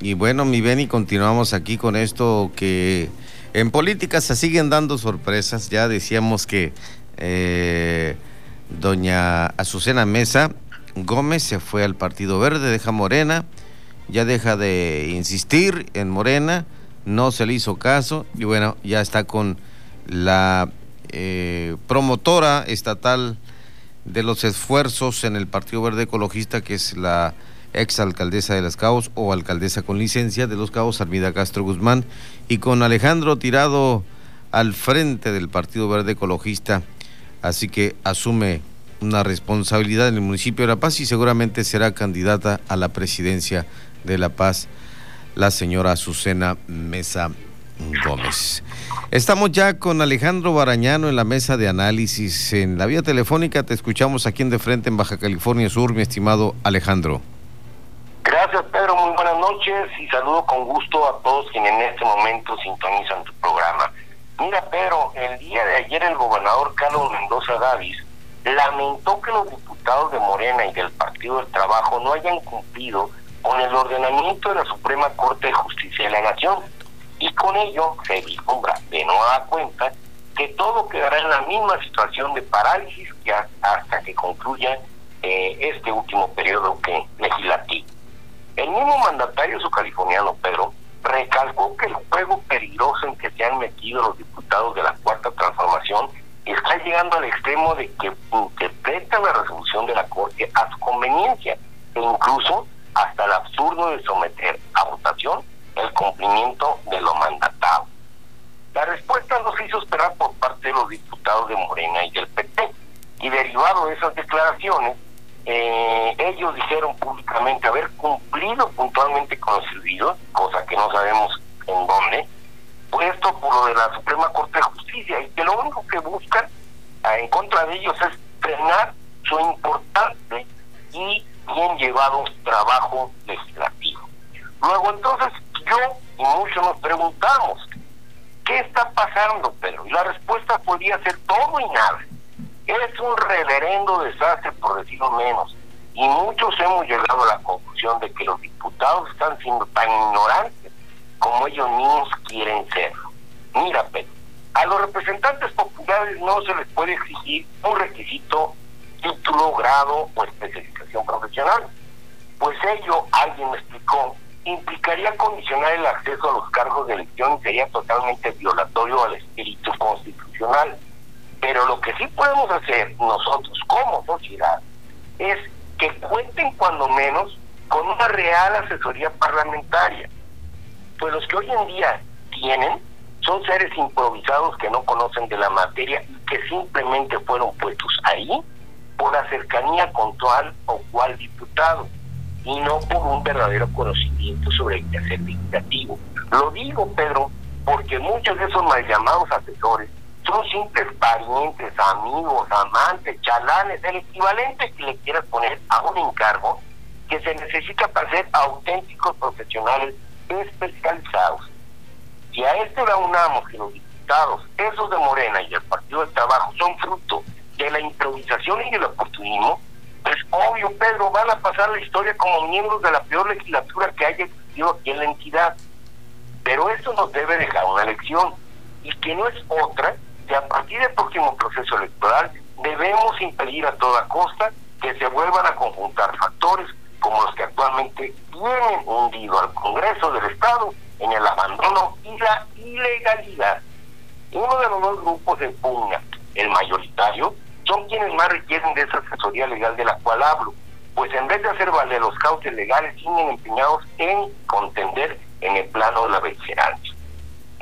Y bueno, mi Beni, continuamos aquí con esto que en política se siguen dando sorpresas. Ya decíamos que eh, doña Azucena Mesa Gómez se fue al Partido Verde, deja Morena, ya deja de insistir en Morena, no se le hizo caso y bueno, ya está con la eh, promotora estatal de los esfuerzos en el Partido Verde Ecologista, que es la ex alcaldesa de Los Cabos o alcaldesa con licencia de Los Cabos, Armida Castro Guzmán, y con Alejandro Tirado al frente del Partido Verde Ecologista. Así que asume una responsabilidad en el municipio de La Paz y seguramente será candidata a la presidencia de La Paz, la señora Azucena Mesa Gómez. Estamos ya con Alejandro Barañano en la mesa de análisis. En la vía telefónica te escuchamos aquí en De Frente en Baja California Sur, mi estimado Alejandro. Gracias, Pedro. Muy buenas noches y saludo con gusto a todos quienes en este momento sintonizan tu programa. Mira, Pedro, el día de ayer el gobernador Carlos Mendoza Davis lamentó que los diputados de Morena y del Partido del Trabajo no hayan cumplido con el ordenamiento de la Suprema Corte de Justicia de la Nación. Y con ello se vislumbra de nueva cuenta que todo quedará en la misma situación de parálisis que hasta que concluya eh, este último periodo que legislativo. El mismo mandatario californiano Pedro recalcó que el juego peligroso en que se han metido los diputados de la Cuarta Transformación está llegando al extremo de que interpretan la resolución de la Corte a su conveniencia e incluso hasta el absurdo de someter a votación el cumplimiento de lo mandatado. La respuesta no se hizo esperar por parte de los diputados de Morena y del PT y derivado de esas declaraciones, eh, ellos dijeron públicamente haber cumplido puntualmente con los servicios, cosa que no sabemos en dónde, puesto por lo de la Suprema Corte de Justicia, y que lo único que buscan ah, en contra de ellos es frenar su importante y bien llevado trabajo legislativo. Luego entonces yo y muchos nos preguntamos, ¿qué está pasando, Pedro? Y la respuesta podría ser todo y nada. Es un reverendo desastre, por decirlo menos. Y muchos hemos llegado a la conclusión de que los diputados están siendo tan ignorantes como ellos mismos quieren ser. Mira, Pedro, a los representantes populares no se les puede exigir un requisito, título, grado o especialización profesional. Pues ello, alguien me explicó, implicaría condicionar el acceso a los cargos de elección y sería totalmente violatorio al espíritu constitucional. Pero lo que sí podemos hacer nosotros como sociedad es que cuenten cuando menos con una real asesoría parlamentaria. Pues los que hoy en día tienen son seres improvisados que no conocen de la materia y que simplemente fueron puestos ahí por la cercanía con tal o cual diputado y no por un verdadero conocimiento sobre el quehacer legislativo. Lo digo, Pedro, porque muchos de esos mal llamados asesores son simples parientes, amigos, amantes, chalanes, el equivalente que le quieras poner a un encargo que se necesita para ser auténticos profesionales especializados. Si a esto le aunamos que los diputados, esos de Morena y el Partido del Trabajo, son fruto de la improvisación y del oportunismo, pues obvio, Pedro, van a pasar la historia como miembros de la peor legislatura que haya existido aquí en la entidad. Pero esto nos debe dejar una lección, y que no es otra que a partir del próximo proceso electoral debemos impedir a toda costa que se vuelvan a conjuntar factores como los que actualmente tienen hundido al Congreso del Estado en el abandono y la ilegalidad. Uno de los dos grupos de pugna, el mayoritario, son quienes más requieren de esa asesoría legal de la cual hablo, pues en vez de hacer valer los cauces legales, siguen empeñados en contender en el plano de la beligerancia.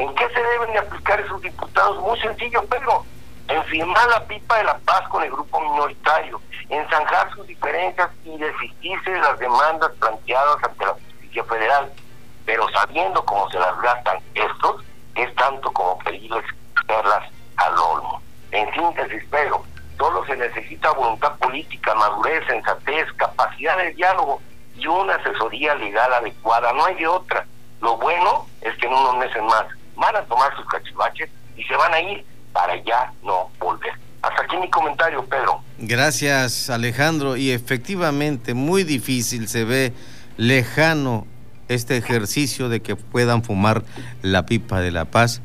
¿En qué se deben de aplicar esos diputados? Muy sencillo, Pedro. En firmar la pipa de la paz con el grupo minoritario, en zanjar sus diferencias y desistirse de las demandas planteadas ante la justicia federal. Pero sabiendo cómo se las gastan estos, es tanto como pedirles hacerlas al olmo. En síntesis, Pedro, solo se necesita voluntad política, madurez, sensatez, capacidad de diálogo y una asesoría legal adecuada. No hay de otra. Lo bueno es que en unos meses más van a tomar sus cachivaches y se van a ir para ya no volver. Hasta aquí mi comentario, Pedro. Gracias, Alejandro. Y efectivamente, muy difícil se ve lejano este ejercicio de que puedan fumar la pipa de la paz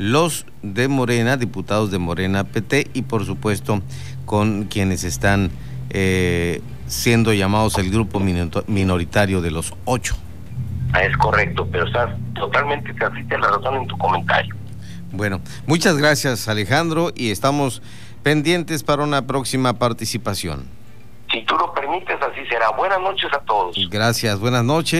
los de Morena, diputados de Morena PT y por supuesto con quienes están eh, siendo llamados el grupo minoritario de los ocho. Es correcto, pero estás totalmente te la razón en tu comentario. Bueno, muchas gracias Alejandro y estamos pendientes para una próxima participación. Si tú lo permites, así será. Buenas noches a todos. Gracias, buenas noches.